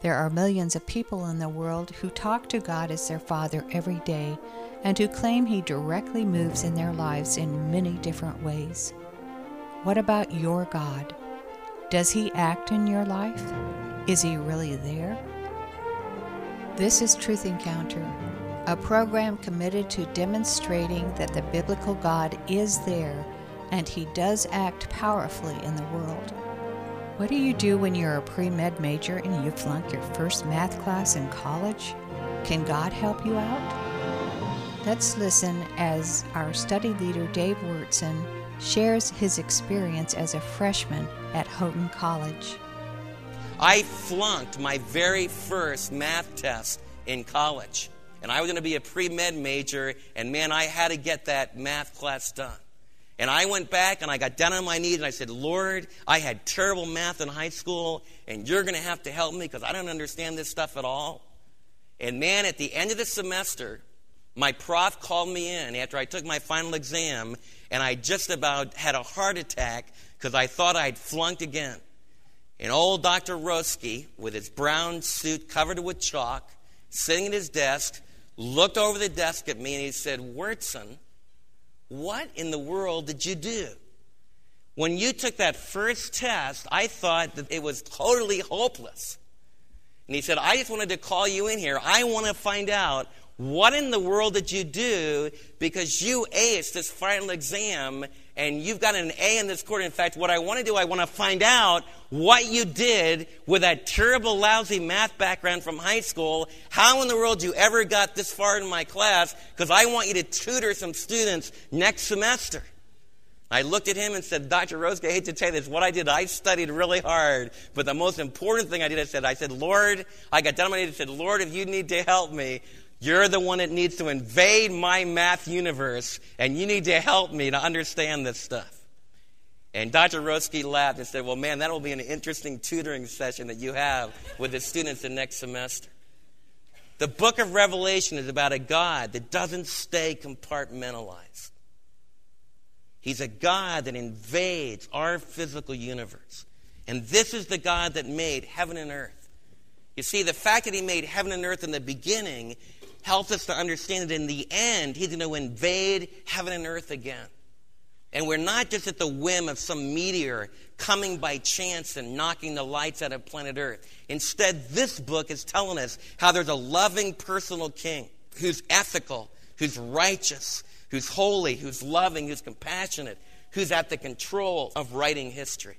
There are millions of people in the world who talk to God as their Father every day and who claim He directly moves in their lives in many different ways. What about your God? Does He act in your life? Is He really there? This is Truth Encounter, a program committed to demonstrating that the biblical God is there and He does act powerfully in the world. What do you do when you're a pre med major and you flunk your first math class in college? Can God help you out? Let's listen as our study leader Dave Wurtson shares his experience as a freshman at Houghton College. I flunked my very first math test in college. And I was going to be a pre med major, and man, I had to get that math class done. And I went back and I got down on my knees and I said, Lord, I had terrible math in high school, and you're going to have to help me because I don't understand this stuff at all. And man, at the end of the semester, my prof called me in after I took my final exam, and I just about had a heart attack because I thought I'd flunked again. And old Dr. Roski, with his brown suit covered with chalk, sitting at his desk, looked over the desk at me and he said, Wurtson, what in the world did you do? When you took that first test, I thought that it was totally hopeless. And he said, I just wanted to call you in here. I want to find out what in the world did you do because you aced this final exam and you've got an A in this quarter. In fact, what I want to do, I want to find out what you did with that terrible, lousy math background from high school. How in the world you ever got this far in my class? Because I want you to tutor some students next semester. I looked at him and said, Dr. Rose, I hate to tell you this. What I did, I studied really hard. But the most important thing I did, I said, I said, Lord, I got down on my knees and said, Lord, if you need to help me, you're the one that needs to invade my math universe, and you need to help me to understand this stuff. And Dr. Roski laughed and said, Well, man, that will be an interesting tutoring session that you have with the students the next semester. The book of Revelation is about a God that doesn't stay compartmentalized. He's a God that invades our physical universe. And this is the God that made heaven and earth. You see, the fact that He made heaven and earth in the beginning helps us to understand that in the end, He's going to invade heaven and earth again. And we're not just at the whim of some meteor coming by chance and knocking the lights out of planet Earth. Instead, this book is telling us how there's a loving personal king who's ethical, who's righteous, who's holy, who's loving, who's compassionate, who's at the control of writing history.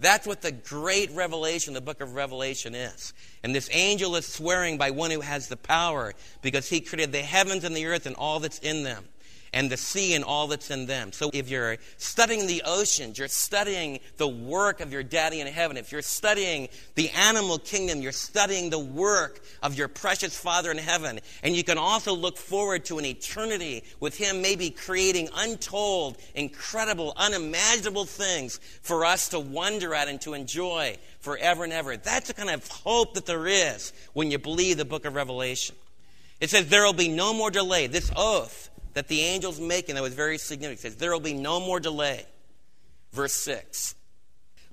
That's what the great revelation, the book of Revelation is. And this angel is swearing by one who has the power because he created the heavens and the earth and all that's in them and the sea and all that's in them. So if you're studying the oceans, you're studying the work of your daddy in heaven. If you're studying the animal kingdom, you're studying the work of your precious father in heaven. And you can also look forward to an eternity with him maybe creating untold, incredible, unimaginable things for us to wonder at and to enjoy forever and ever. That's the kind of hope that there is when you believe the book of Revelation. It says there will be no more delay. This oath that the angel's making that was very significant. It says, There will be no more delay. Verse 6.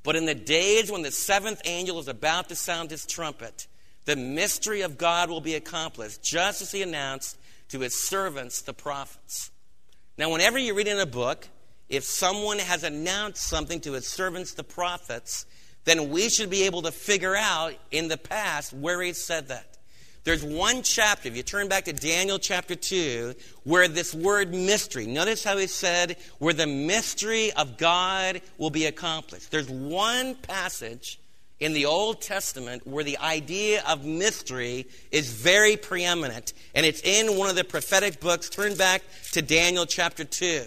But in the days when the seventh angel is about to sound his trumpet, the mystery of God will be accomplished, just as he announced to his servants, the prophets. Now, whenever you read in a book, if someone has announced something to his servants, the prophets, then we should be able to figure out in the past where he said that. There's one chapter, if you turn back to Daniel chapter 2, where this word mystery, notice how he said, where the mystery of God will be accomplished. There's one passage in the Old Testament where the idea of mystery is very preeminent, and it's in one of the prophetic books. Turn back to Daniel chapter 2.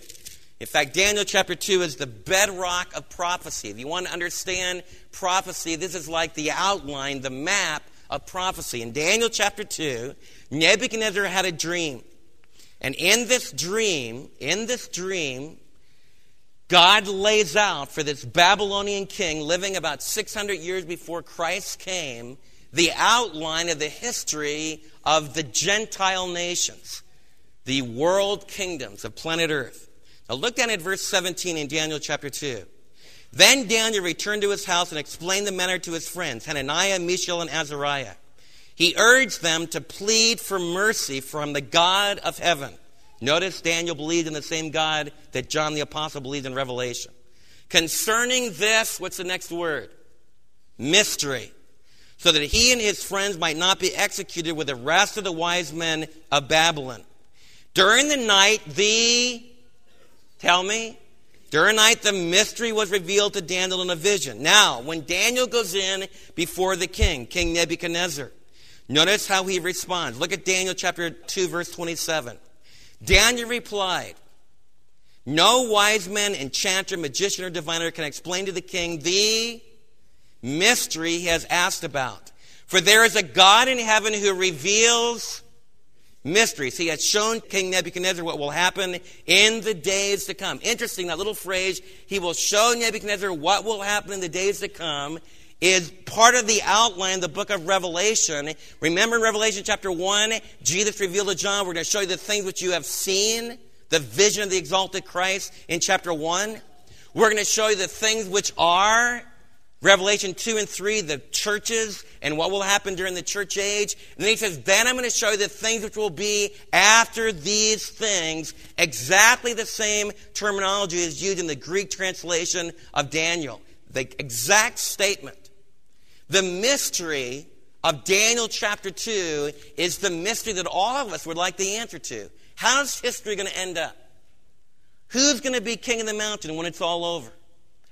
In fact, Daniel chapter 2 is the bedrock of prophecy. If you want to understand prophecy, this is like the outline, the map of prophecy. In Daniel chapter 2, Nebuchadnezzar had a dream. And in this dream, in this dream, God lays out for this Babylonian king living about 600 years before Christ came the outline of the history of the Gentile nations, the world kingdoms of planet Earth. Now look down at verse 17 in Daniel chapter 2. Then Daniel returned to his house and explained the matter to his friends, Hananiah, Mishael, and Azariah. He urged them to plead for mercy from the God of heaven. Notice Daniel believed in the same God that John the Apostle believed in Revelation. Concerning this, what's the next word? Mystery. So that he and his friends might not be executed with the rest of the wise men of Babylon. During the night, the, tell me, during night, the mystery was revealed to Daniel in a vision. Now, when Daniel goes in before the king, King Nebuchadnezzar, notice how he responds. Look at Daniel chapter 2, verse 27. Daniel replied, No wise man, enchanter, magician, or diviner can explain to the king the mystery he has asked about. For there is a God in heaven who reveals mysteries. He has shown King Nebuchadnezzar what will happen in the days to come. Interesting, that little phrase, he will show Nebuchadnezzar what will happen in the days to come, is part of the outline, the book of Revelation. Remember in Revelation chapter 1, Jesus revealed to John, we're going to show you the things which you have seen, the vision of the exalted Christ in chapter 1. We're going to show you the things which are Revelation 2 and 3, the churches and what will happen during the church age. And then he says, Then I'm going to show you the things which will be after these things. Exactly the same terminology is used in the Greek translation of Daniel. The exact statement. The mystery of Daniel chapter 2 is the mystery that all of us would like the answer to. How's history going to end up? Who's going to be king of the mountain when it's all over?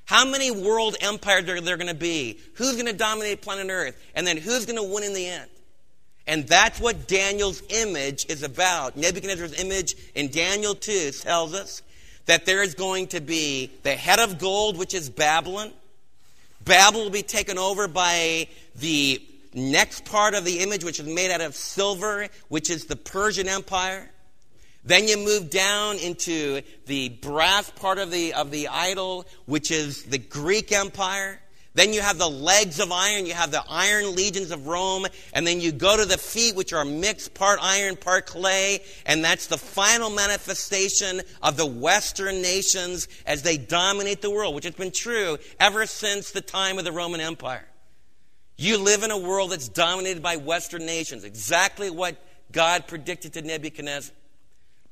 How many world empires are there going to be? Who's going to dominate planet Earth? And then who's going to win in the end? And that's what Daniel's image is about. Nebuchadnezzar's image in Daniel 2 tells us that there is going to be the head of gold, which is Babylon. Babylon will be taken over by the next part of the image, which is made out of silver, which is the Persian Empire. Then you move down into the brass part of the, of the idol, which is the Greek Empire. Then you have the legs of iron, you have the iron legions of Rome, and then you go to the feet, which are mixed part iron, part clay, and that's the final manifestation of the Western nations as they dominate the world, which has been true ever since the time of the Roman Empire. You live in a world that's dominated by Western nations, exactly what God predicted to Nebuchadnezzar.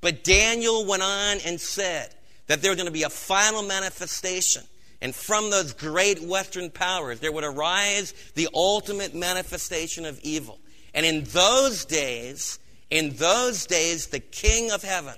But Daniel went on and said that there was going to be a final manifestation. And from those great Western powers, there would arise the ultimate manifestation of evil. And in those days, in those days, the King of heaven,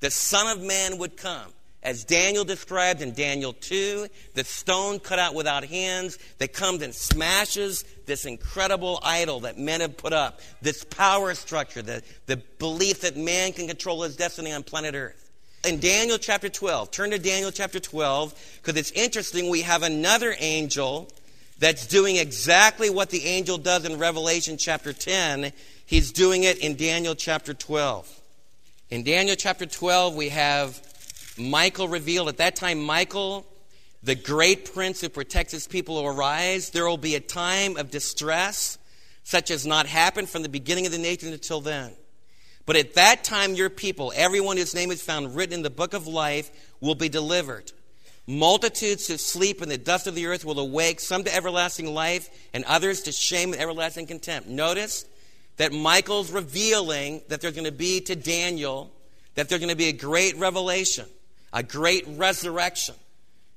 the Son of Man, would come as Daniel described in Daniel 2, the stone cut out without hands that comes and smashes this incredible idol that men have put up, this power structure, the, the belief that man can control his destiny on planet Earth. In Daniel chapter 12, turn to Daniel chapter 12, because it's interesting, we have another angel that's doing exactly what the angel does in Revelation chapter 10. He's doing it in Daniel chapter 12. In Daniel chapter 12, we have Michael revealed at that time, Michael, the great prince who protects his people, will arise. There will be a time of distress, such as not happened from the beginning of the nation until then. But at that time, your people, everyone whose name is found written in the book of life, will be delivered. Multitudes who sleep in the dust of the earth will awake, some to everlasting life, and others to shame and everlasting contempt. Notice that Michael's revealing that there's going to be to Daniel, that there's going to be a great revelation a great resurrection.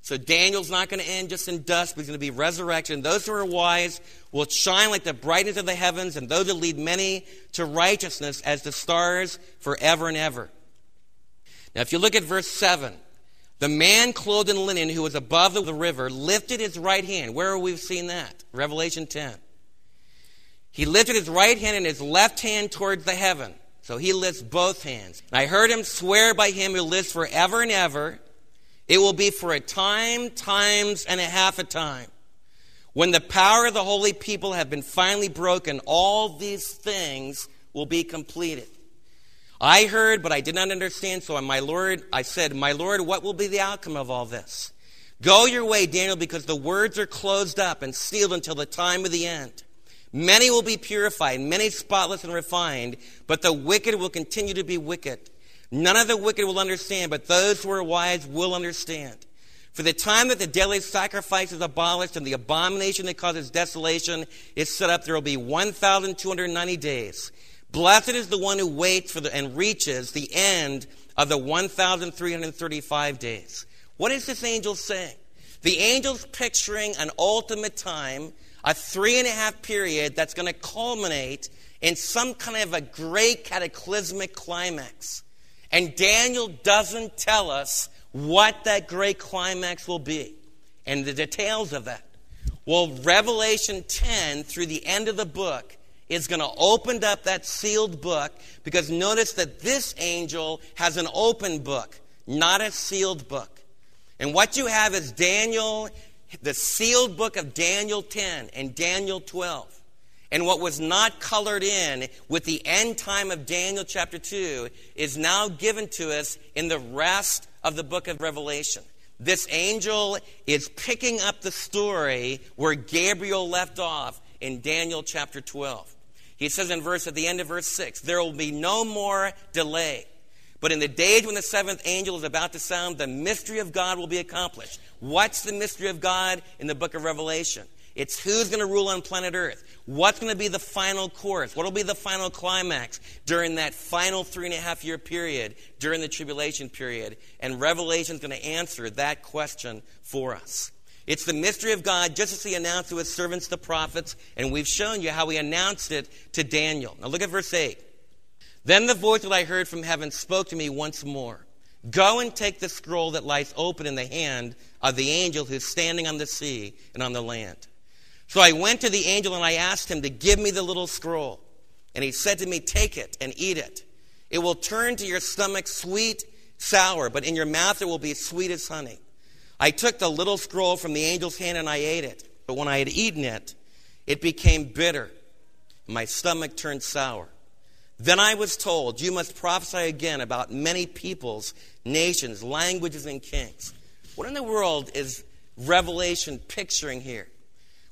So Daniel's not going to end just in dust, but he's going to be resurrection. Those who are wise will shine like the brightness of the heavens, and those who lead many to righteousness as the stars forever and ever. Now, if you look at verse 7, the man clothed in linen who was above the river lifted his right hand. Where we've we seen that? Revelation 10. He lifted his right hand and his left hand towards the heaven. So he lifts both hands. I heard him swear by him who lives forever and ever. It will be for a time, times, and a half a time. When the power of the holy people have been finally broken, all these things will be completed. I heard, but I did not understand. So, my Lord, I said, My Lord, what will be the outcome of all this? Go your way, Daniel, because the words are closed up and sealed until the time of the end. Many will be purified, many spotless and refined, but the wicked will continue to be wicked. None of the wicked will understand, but those who are wise will understand. For the time that the daily sacrifice is abolished and the abomination that causes desolation is set up, there will be 1,290 days. Blessed is the one who waits for the, and reaches the end of the 1,335 days. What is this angel saying? The angel's picturing an ultimate time, a three and a half period that's going to culminate in some kind of a great cataclysmic climax. And Daniel doesn't tell us what that great climax will be and the details of that. Well, Revelation 10 through the end of the book is going to open up that sealed book because notice that this angel has an open book, not a sealed book. And what you have is Daniel, the sealed book of Daniel 10 and Daniel 12. And what was not colored in with the end time of Daniel chapter 2 is now given to us in the rest of the book of Revelation. This angel is picking up the story where Gabriel left off in Daniel chapter 12. He says in verse at the end of verse 6, there will be no more delay. But in the days when the seventh angel is about to sound, the mystery of God will be accomplished. What's the mystery of God in the book of Revelation? It's who's going to rule on planet Earth. What's going to be the final course? What will be the final climax during that final three and a half year period, during the tribulation period? And Revelation is going to answer that question for us. It's the mystery of God, just as He announced to His servants, the prophets, and we've shown you how He announced it to Daniel. Now look at verse 8. Then the voice that I heard from heaven spoke to me once more Go and take the scroll that lies open in the hand of the angel who's standing on the sea and on the land. So I went to the angel and I asked him to give me the little scroll. And he said to me, Take it and eat it. It will turn to your stomach sweet, sour, but in your mouth it will be sweet as honey. I took the little scroll from the angel's hand and I ate it. But when I had eaten it, it became bitter. My stomach turned sour. Then I was told, You must prophesy again about many peoples, nations, languages, and kings. What in the world is Revelation picturing here?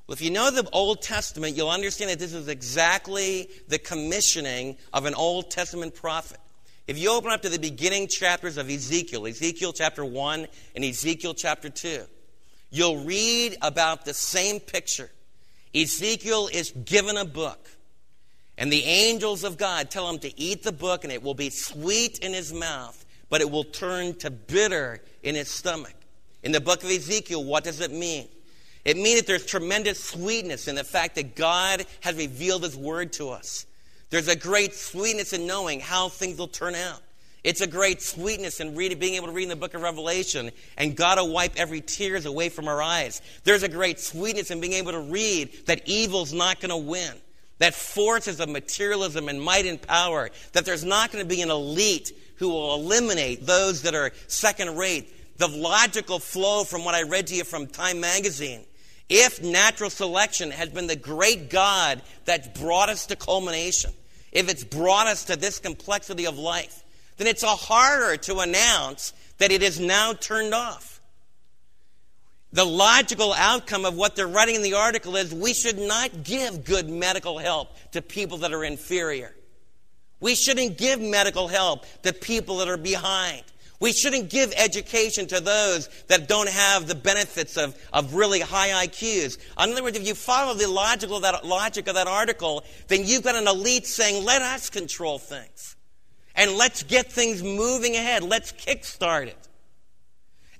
Well, if you know the Old Testament, you'll understand that this is exactly the commissioning of an Old Testament prophet. If you open up to the beginning chapters of Ezekiel, Ezekiel chapter 1 and Ezekiel chapter 2, you'll read about the same picture. Ezekiel is given a book, and the angels of God tell him to eat the book, and it will be sweet in his mouth, but it will turn to bitter in his stomach. In the book of Ezekiel, what does it mean? It means that there's tremendous sweetness in the fact that God has revealed His Word to us. There's a great sweetness in knowing how things will turn out. It's a great sweetness in reading, being able to read in the book of Revelation, and God will wipe every tears away from our eyes. There's a great sweetness in being able to read that evil's not going to win, that forces of materialism and might and power, that there's not going to be an elite who will eliminate those that are second rate. The logical flow from what I read to you from Time Magazine if natural selection has been the great God that's brought us to culmination, if it's brought us to this complexity of life, then it's harder to announce that it is now turned off. The logical outcome of what they're writing in the article is we should not give good medical help to people that are inferior. We shouldn't give medical help to people that are behind. We shouldn't give education to those that don't have the benefits of, of really high IQs. In other words, if you follow the logical, that, logic of that article, then you've got an elite saying, let us control things. And let's get things moving ahead. Let's kickstart it.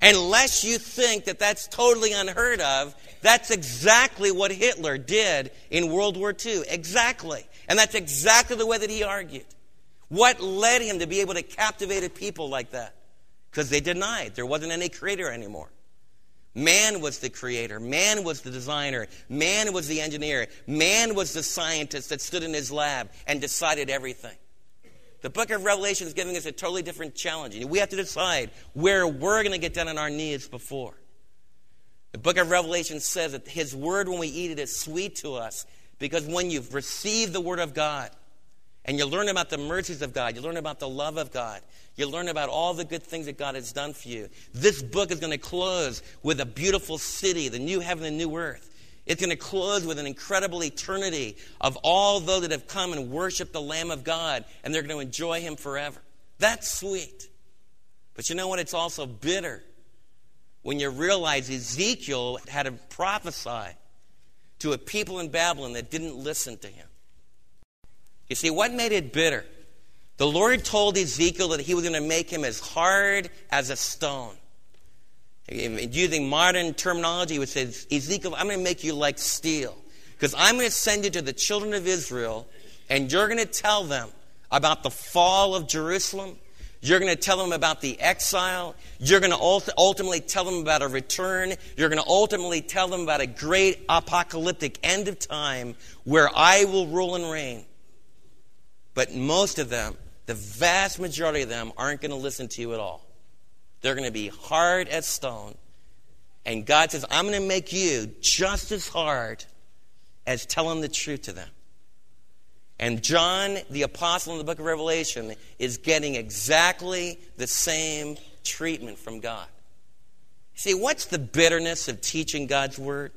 Unless you think that that's totally unheard of, that's exactly what Hitler did in World War II. Exactly. And that's exactly the way that he argued. What led him to be able to captivate a people like that? because they denied there wasn't any creator anymore. Man was the creator. Man was the designer. Man was the engineer. Man was the scientist that stood in his lab and decided everything. The book of Revelation is giving us a totally different challenge. We have to decide where we're going to get down on our knees before. The book of Revelation says that his word, when we eat it, is sweet to us because when you've received the word of God, and you learn about the mercies of God. You learn about the love of God. You learn about all the good things that God has done for you. This book is going to close with a beautiful city, the new heaven and new earth. It's going to close with an incredible eternity of all those that have come and worshiped the Lamb of God, and they're going to enjoy Him forever. That's sweet. But you know what? It's also bitter when you realize Ezekiel had to prophesy to a people in Babylon that didn't listen to him. You see, what made it bitter? The Lord told Ezekiel that he was going to make him as hard as a stone. Using modern terminology, he would say, Ezekiel, I'm going to make you like steel. Because I'm going to send you to the children of Israel, and you're going to tell them about the fall of Jerusalem. You're going to tell them about the exile. You're going to ultimately tell them about a return. You're going to ultimately tell them about a great apocalyptic end of time where I will rule and reign. But most of them, the vast majority of them, aren't going to listen to you at all. They're going to be hard as stone. And God says, I'm going to make you just as hard as telling the truth to them. And John, the apostle in the book of Revelation, is getting exactly the same treatment from God. See, what's the bitterness of teaching God's word?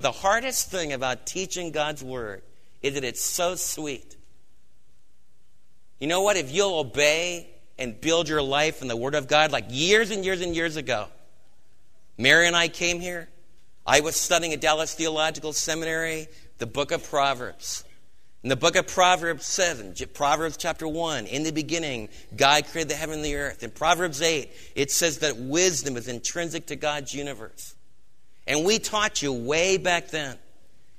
The hardest thing about teaching God's word is that it's so sweet. You know what? If you'll obey and build your life in the Word of God, like years and years and years ago, Mary and I came here. I was studying at Dallas Theological Seminary the book of Proverbs. And the book of Proverbs 7, Proverbs chapter 1, in the beginning, God created the heaven and the earth. In Proverbs 8, it says that wisdom is intrinsic to God's universe. And we taught you way back then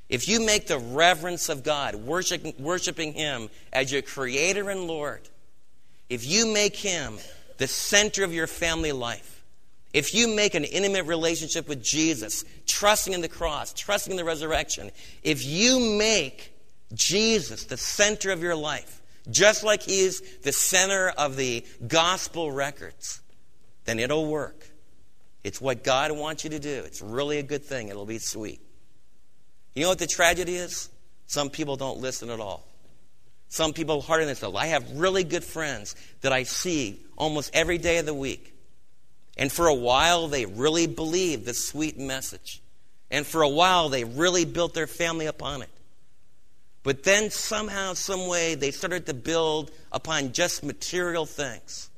if you make the reverence of God, worshiping, worshiping Him as your Creator and Lord, if you make Him the center of your family life, if you make an intimate relationship with Jesus, trusting in the cross, trusting in the resurrection, if you make Jesus the center of your life, just like He is the center of the gospel records, then it'll work. It's what God wants you to do. It's really a good thing. It'll be sweet. You know what the tragedy is? Some people don't listen at all. Some people harden themselves. I have really good friends that I see almost every day of the week. And for a while, they really believed the sweet message. And for a while, they really built their family upon it. But then somehow, some way, they started to build upon just material things.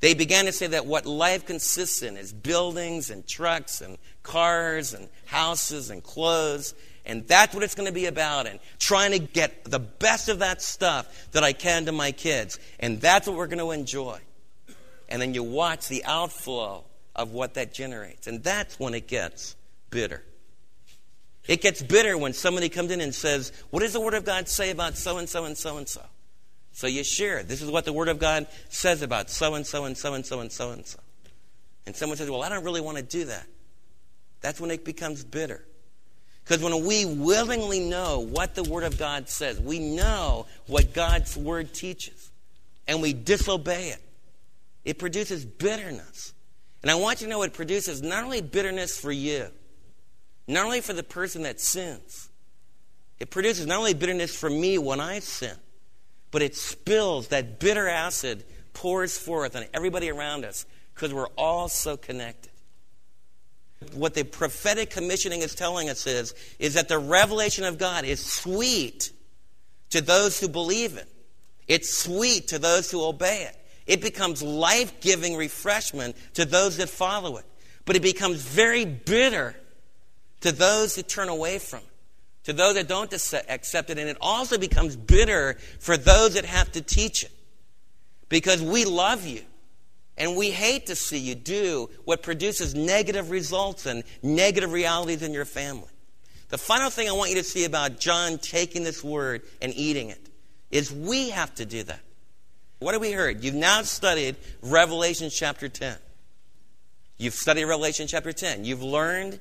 They began to say that what life consists in is buildings and trucks and cars and houses and clothes. And that's what it's going to be about. And trying to get the best of that stuff that I can to my kids. And that's what we're going to enjoy. And then you watch the outflow of what that generates. And that's when it gets bitter. It gets bitter when somebody comes in and says, What does the Word of God say about so and so and so and so? So you share. This is what the Word of God says about so and so and so and so and so and so. And someone says, Well, I don't really want to do that. That's when it becomes bitter. Because when we willingly know what the Word of God says, we know what God's Word teaches, and we disobey it, it produces bitterness. And I want you to know it produces not only bitterness for you, not only for the person that sins, it produces not only bitterness for me when I sin, but it spills, that bitter acid pours forth on everybody around us because we're all so connected. What the prophetic commissioning is telling us is, is that the revelation of God is sweet to those who believe it. It's sweet to those who obey it. It becomes life giving refreshment to those that follow it. But it becomes very bitter to those who turn away from it to those that don't accept it, and it also becomes bitter for those that have to teach it. Because we love you, and we hate to see you do what produces negative results and negative realities in your family. The final thing I want you to see about John taking this word and eating it is we have to do that. What have we heard? You've now studied Revelation chapter 10. You've studied Revelation chapter 10. You've learned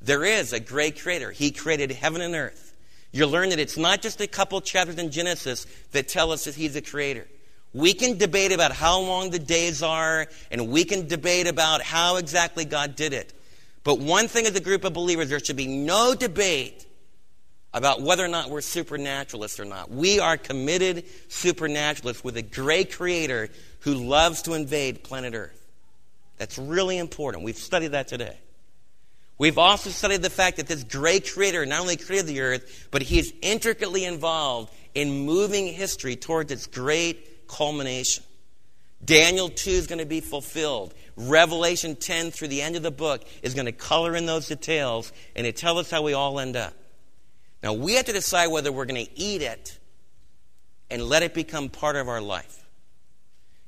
there is a great creator. He created heaven and earth. You learn that it's not just a couple chapters in Genesis that tell us that he's a creator. We can debate about how long the days are, and we can debate about how exactly God did it. But one thing as a group of believers, there should be no debate about whether or not we're supernaturalists or not. We are committed supernaturalists with a great creator who loves to invade planet Earth. That's really important. We've studied that today. We've also studied the fact that this great creator not only created the earth, but he is intricately involved in moving history towards its great culmination. Daniel 2 is going to be fulfilled. Revelation 10 through the end of the book is going to color in those details and it tells us how we all end up. Now, we have to decide whether we're going to eat it and let it become part of our life.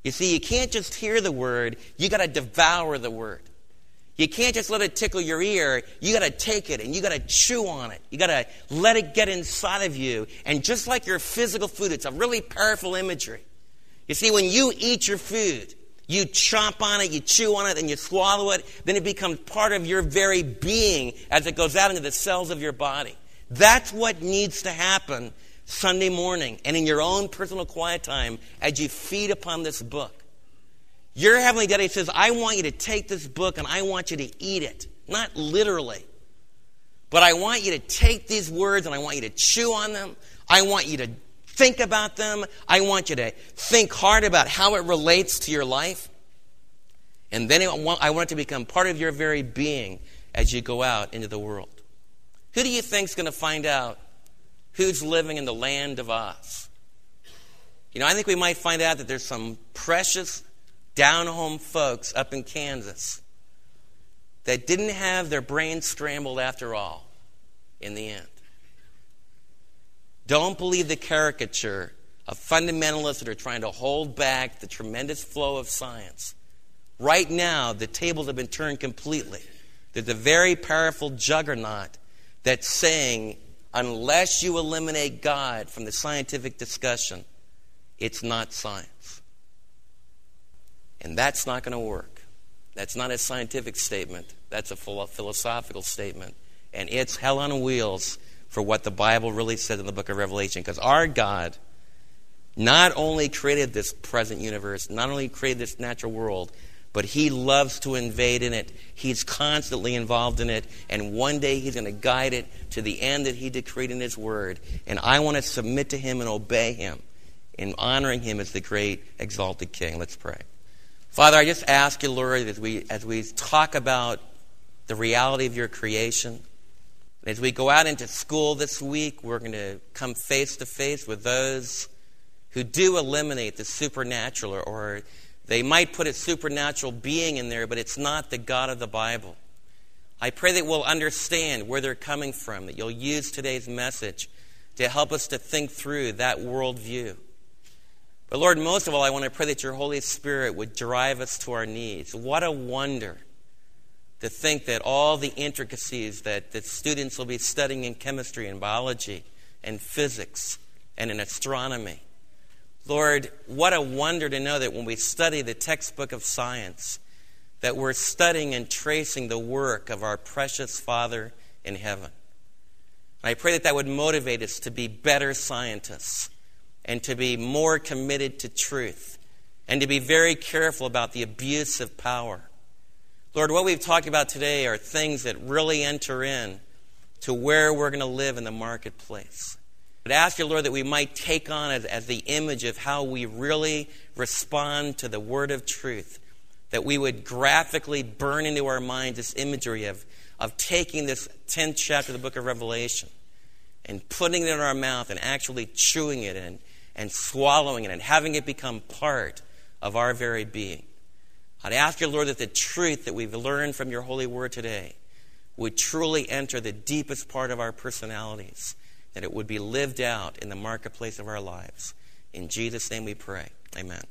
You see, you can't just hear the word, you got to devour the word. You can't just let it tickle your ear. You got to take it and you got to chew on it. You got to let it get inside of you. And just like your physical food, it's a really powerful imagery. You see, when you eat your food, you chomp on it, you chew on it, and you swallow it, then it becomes part of your very being as it goes out into the cells of your body. That's what needs to happen Sunday morning and in your own personal quiet time as you feed upon this book. Your Heavenly Daddy says, I want you to take this book and I want you to eat it. Not literally, but I want you to take these words and I want you to chew on them. I want you to think about them. I want you to think hard about how it relates to your life. And then I want, it to become part of your very being as you go out into the world. Who do you think is going to find out who's living in the land of Oz? You know, I think we might find out that there's some precious down home folks up in Kansas that didn't have their brains scrambled after all in the end. Don't believe the caricature of fundamentalists that are trying to hold back the tremendous flow of science. Right now, the tables have been turned completely. There's a very powerful juggernaut that's saying, unless you eliminate God from the scientific discussion, it's not science. And that's not going to work. That's not a scientific statement, that's a philosophical statement. And it's hell on wheels for what the Bible really says in the book of Revelation. Because our God not only created this present universe, not only created this natural world, but He loves to invade in it. He's constantly involved in it. And one day He's going to guide it to the end that He decreed in His Word. And I want to submit to Him and obey Him in honoring Him as the great, exalted King. Let's pray. Father, I just ask you, Lord, as we, as we talk about the reality of your creation, as we go out into school this week, we're going to come face to face with those who do eliminate the supernatural, or, or they might put a supernatural being in there, but it's not the God of the Bible. I pray that we'll understand where they're coming from, that you'll use today's message to help us to think through that worldview. But Lord, most of all, I want to pray that your Holy Spirit would drive us to our needs. What a wonder to think that all the intricacies that the students will be studying in chemistry and biology and physics and in astronomy. Lord, what a wonder to know that when we study the textbook of science, that we're studying and tracing the work of our precious Father in heaven. I pray that that would motivate us to be better scientists and to be more committed to truth and to be very careful about the abuse of power Lord, what we've talked about today are things that really enter in to where we're going to live in the marketplace. But ask you, Lord, that we might take on as, the image of how we really respond to the word of truth. That we would graphically burn into our minds this imagery of, of taking this 10th chapter of the book of Revelation and putting it in our mouth and actually chewing it and, and swallowing it and having it become part of our very being. I'd ask you, Lord, that the truth that we've learned from your holy word today would truly enter the deepest part of our personalities, that it would be lived out in the marketplace of our lives. In Jesus' name we pray. Amen.